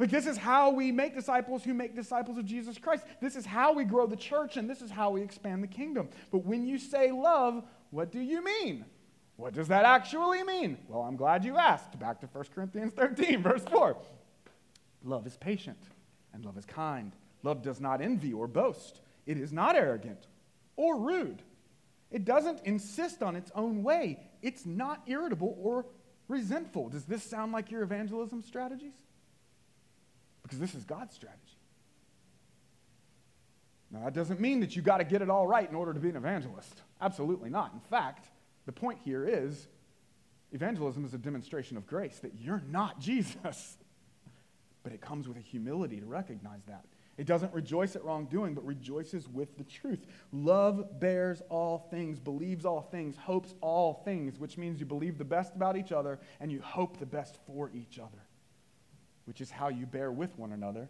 Like, this is how we make disciples who make disciples of Jesus Christ. This is how we grow the church, and this is how we expand the kingdom. But when you say love, what do you mean? What does that actually mean? Well, I'm glad you asked. Back to 1 Corinthians 13, verse 4. Love is patient, and love is kind. Love does not envy or boast. It is not arrogant or rude. It doesn't insist on its own way. It's not irritable or resentful. Does this sound like your evangelism strategies? Because this is God's strategy. Now, that doesn't mean that you got to get it all right in order to be an evangelist. Absolutely not. In fact, the point here is evangelism is a demonstration of grace that you're not Jesus. But it comes with a humility to recognize that. It doesn't rejoice at wrongdoing, but rejoices with the truth. Love bears all things, believes all things, hopes all things, which means you believe the best about each other and you hope the best for each other which is how you bear with one another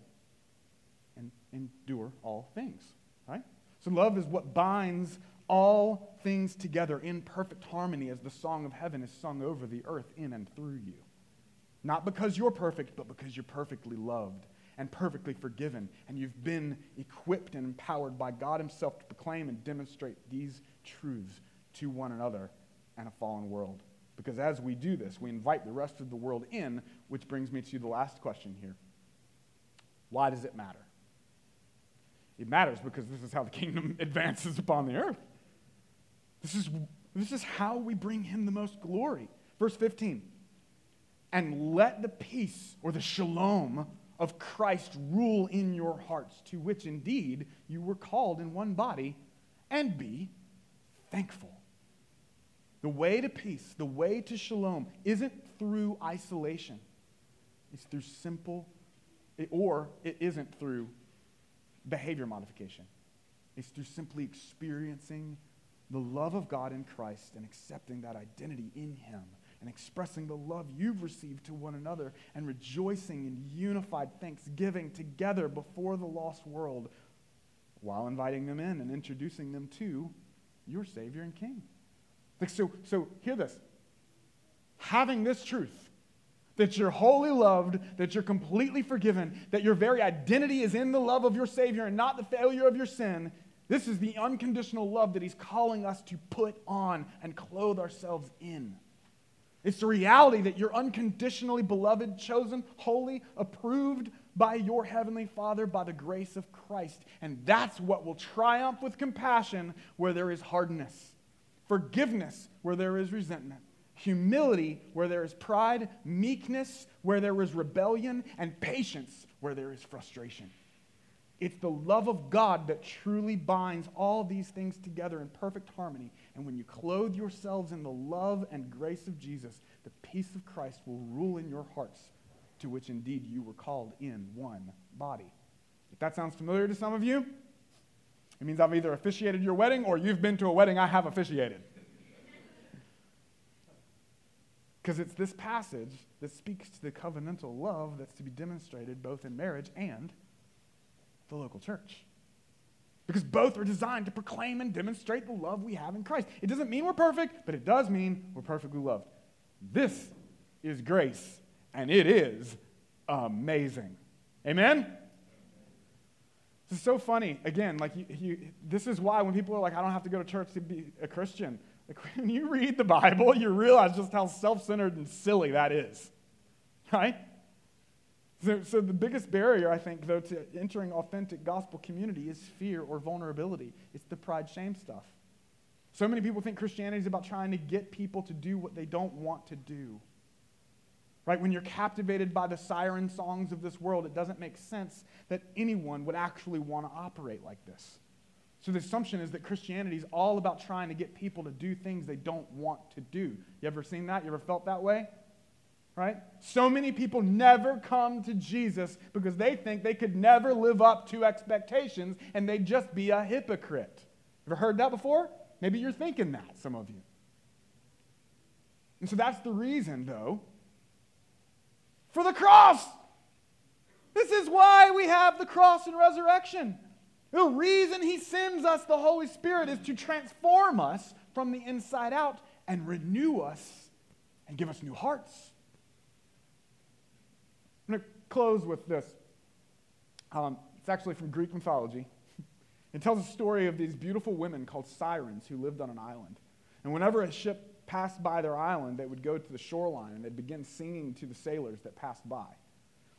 and endure all things, right? So love is what binds all things together in perfect harmony as the song of heaven is sung over the earth in and through you. Not because you're perfect, but because you're perfectly loved. and perfectly forgiven, and you've been equipped and empowered by God Himself to proclaim and demonstrate these truths to one another and a fallen world. Because as we do this, we invite the rest of the world in, which brings me to the last question here. Why does it matter? It matters because this is how the kingdom advances upon the earth. This is, this is how we bring him the most glory. Verse 15 And let the peace or the shalom of Christ rule in your hearts, to which indeed you were called in one body, and be thankful. The way to peace, the way to shalom, isn't through isolation, it's through simple, or it isn't through behavior modification. It's through simply experiencing the love of God in Christ and accepting that identity in Him and expressing the love you've received to one another and rejoicing in unified thanksgiving together before the lost world while inviting them in and introducing them to your Savior and King. Like, so, so hear this. Having this truth, that you're wholly loved, that you're completely forgiven, that your very identity is in the love of your Savior and not the failure of your sin. This is the unconditional love that He's calling us to put on and clothe ourselves in. It's the reality that you're unconditionally beloved, chosen, holy, approved by your heavenly Father by the grace of Christ. And that's what will triumph with compassion where there is hardness, forgiveness where there is resentment humility where there is pride, meekness where there is rebellion, and patience where there is frustration. It's the love of God that truly binds all these things together in perfect harmony. And when you clothe yourselves in the love and grace of Jesus, the peace of Christ will rule in your hearts, to which indeed you were called in one body. If that sounds familiar to some of you, it means I've either officiated your wedding or you've been to a wedding I have officiated. Because it's this passage that speaks to the covenantal love that's to be demonstrated both in marriage and the local church. Because both are designed to proclaim and demonstrate the love we have in Christ. It doesn't mean we're perfect, but it does mean we're perfectly loved. This is grace, and it is amazing. Amen? This is so funny. Again, like you, you, this is why when people are like, I don't have to go to church to be a Christian, like when you read the Bible, you realize just how self centered and silly that is, right? So, so, the biggest barrier, I think, though, to entering authentic gospel community is fear or vulnerability. It's the pride shame stuff. So many people think Christianity is about trying to get people to do what they don't want to do. Right? When you're captivated by the siren songs of this world, it doesn't make sense that anyone would actually want to operate like this. So the assumption is that Christianity is all about trying to get people to do things they don't want to do. You ever seen that? You ever felt that way? Right? So many people never come to Jesus because they think they could never live up to expectations and they'd just be a hypocrite. Ever heard that before? Maybe you're thinking that, some of you. And so that's the reason, though, for the cross. This is why we have the cross and resurrection. The reason he sends us the Holy Spirit is to transform us from the inside out and renew us and give us new hearts. I'm going to close with this. Um, it's actually from Greek mythology. It tells a story of these beautiful women called sirens who lived on an island. And whenever a ship passed by their island, they would go to the shoreline and they'd begin singing to the sailors that passed by.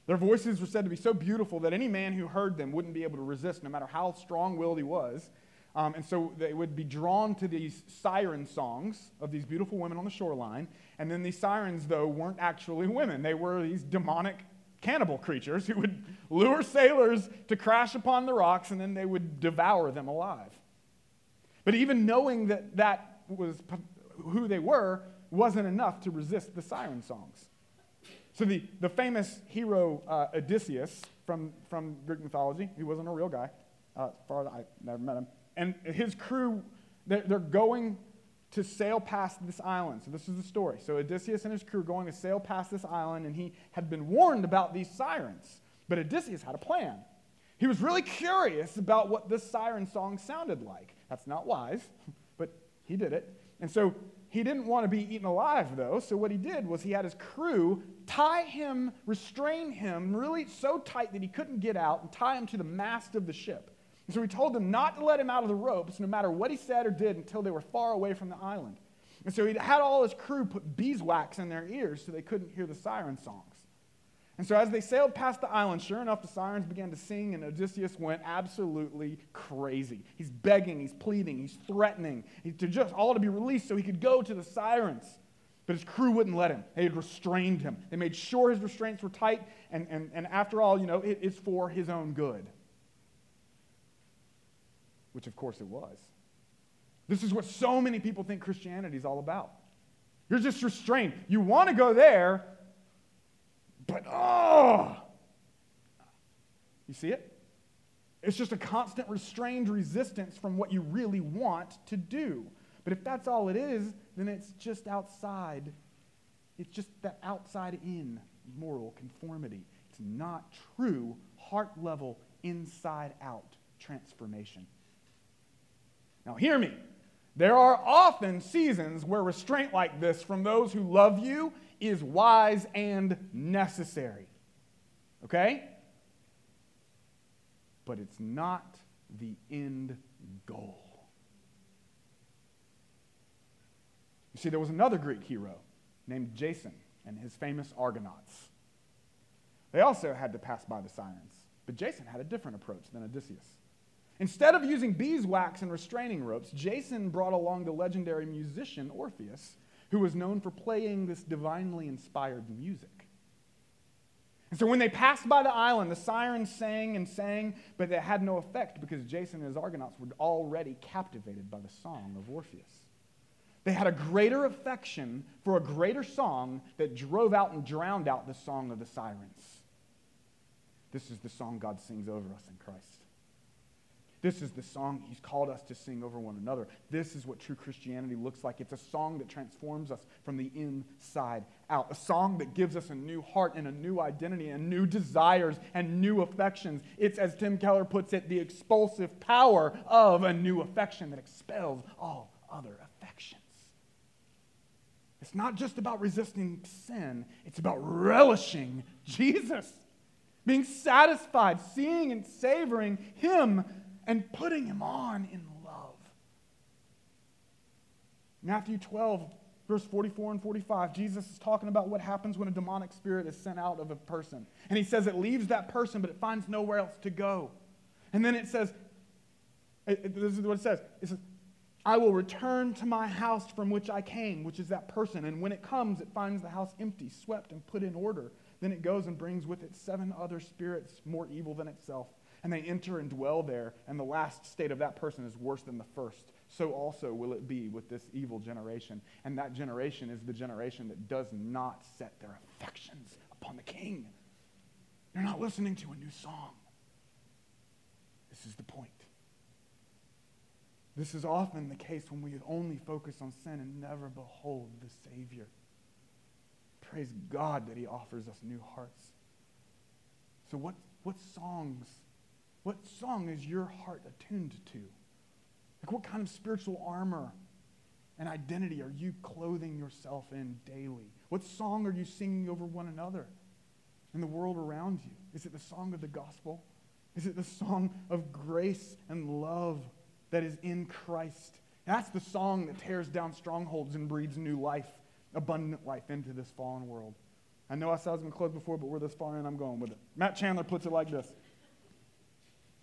Their voices were said to be so beautiful that any man who heard them wouldn't be able to resist, no matter how strong willed he was. Um, and so they would be drawn to these siren songs of these beautiful women on the shoreline. And then these sirens, though, weren't actually women. They were these demonic cannibal creatures who would lure sailors to crash upon the rocks and then they would devour them alive. But even knowing that that was who they were wasn't enough to resist the siren songs. So the, the famous hero uh, Odysseus from, from Greek mythology, he wasn't a real guy. Uh, far I never met him. And his crew, they're, they're going to sail past this island. So this is the story. So Odysseus and his crew are going to sail past this island, and he had been warned about these sirens. But Odysseus had a plan. He was really curious about what this siren song sounded like. That's not wise, but he did it. And so he didn't want to be eaten alive, though, so what he did was he had his crew tie him, restrain him really so tight that he couldn't get out, and tie him to the mast of the ship. And so he told them not to let him out of the ropes, no matter what he said or did, until they were far away from the island. And so he had all his crew put beeswax in their ears so they couldn't hear the siren songs. And so, as they sailed past the island, sure enough, the sirens began to sing, and Odysseus went absolutely crazy. He's begging, he's pleading, he's threatening to just all to be released so he could go to the sirens. But his crew wouldn't let him. They had restrained him. They made sure his restraints were tight, and, and, and after all, you know, it is for his own good. Which, of course, it was. This is what so many people think Christianity is all about. You're just restrained. You want to go there, but oh, you see it? It's just a constant restrained resistance from what you really want to do. But if that's all it is, then it's just outside. It's just that outside in moral conformity. It's not true heart level, inside out transformation. Now, hear me. There are often seasons where restraint like this from those who love you is wise and necessary. Okay? But it's not the end goal. You see, there was another Greek hero named Jason and his famous Argonauts. They also had to pass by the sirens, but Jason had a different approach than Odysseus. Instead of using beeswax and restraining ropes, Jason brought along the legendary musician Orpheus who was known for playing this divinely inspired music. And so when they passed by the island, the sirens sang and sang, but it had no effect because Jason and his Argonauts were already captivated by the song of Orpheus. They had a greater affection for a greater song that drove out and drowned out the song of the sirens. This is the song God sings over us in Christ. This is the song he's called us to sing over one another. This is what true Christianity looks like. It's a song that transforms us from the inside out, a song that gives us a new heart and a new identity and new desires and new affections. It's, as Tim Keller puts it, the expulsive power of a new affection that expels all other affections. It's not just about resisting sin, it's about relishing Jesus, being satisfied, seeing and savoring Him and putting him on in love. Matthew 12, verse 44 and 45, Jesus is talking about what happens when a demonic spirit is sent out of a person. And he says it leaves that person, but it finds nowhere else to go. And then it says, it, it, this is what it says. It says, I will return to my house from which I came, which is that person. And when it comes, it finds the house empty, swept, and put in order. Then it goes and brings with it seven other spirits more evil than itself and they enter and dwell there, and the last state of that person is worse than the first. So also will it be with this evil generation. And that generation is the generation that does not set their affections upon the king. They're not listening to a new song. This is the point. This is often the case when we only focus on sin and never behold the Savior. Praise God that He offers us new hearts. So, what, what songs what song is your heart attuned to? Like, what kind of spiritual armor and identity are you clothing yourself in daily? What song are you singing over one another in the world around you? Is it the song of the gospel? Is it the song of grace and love that is in Christ? That's the song that tears down strongholds and breathes new life, abundant life into this fallen world. I know I said I was going to close before, but we're this far in, I'm going with it. Matt Chandler puts it like this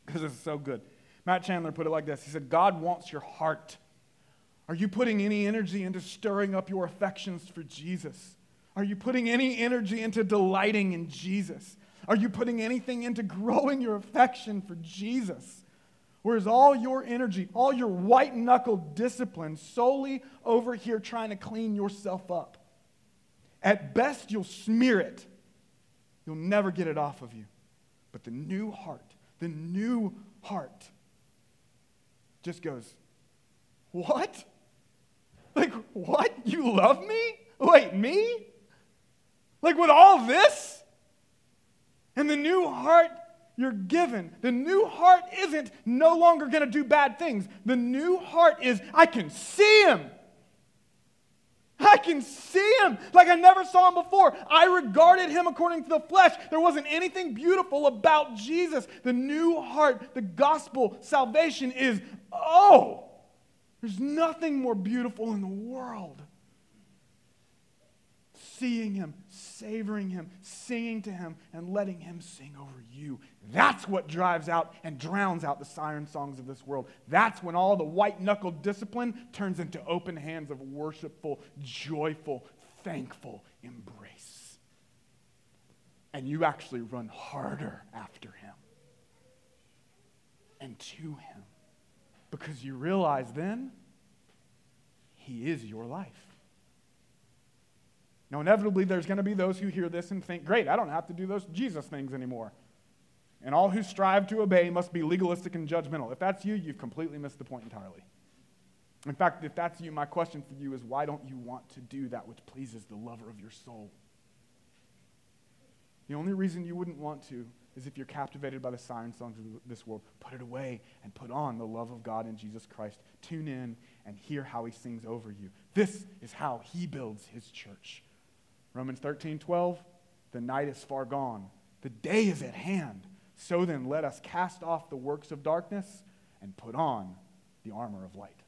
because it's so good. Matt Chandler put it like this He said, God wants your heart. Are you putting any energy into stirring up your affections for Jesus? Are you putting any energy into delighting in Jesus? Are you putting anything into growing your affection for Jesus? Or is all your energy, all your white knuckled discipline solely over here trying to clean yourself up? At best, you'll smear it. You'll never get it off of you. But the new heart the new heart just goes, What? Like, what? You love me? Wait, me? Like, with all this? And the new heart you're given, the new heart isn't no longer going to do bad things. The new heart is, I can see him. I can see him like I never saw him before. I regarded him according to the flesh. There wasn't anything beautiful about Jesus. The new heart, the gospel, salvation is, oh, there's nothing more beautiful in the world. Seeing him, savoring him, singing to him, and letting him sing over you. That's what drives out and drowns out the siren songs of this world. That's when all the white knuckled discipline turns into open hands of worshipful, joyful, thankful embrace. And you actually run harder after him and to him because you realize then he is your life. Now, inevitably, there's going to be those who hear this and think, great, I don't have to do those Jesus things anymore. And all who strive to obey must be legalistic and judgmental. If that's you, you've completely missed the point entirely. In fact, if that's you, my question for you is why don't you want to do that which pleases the lover of your soul? The only reason you wouldn't want to is if you're captivated by the siren songs of this world, put it away and put on the love of God in Jesus Christ. Tune in and hear how he sings over you. This is how he builds his church. Romans 13, 12, the night is far gone, the day is at hand. So then, let us cast off the works of darkness and put on the armor of light.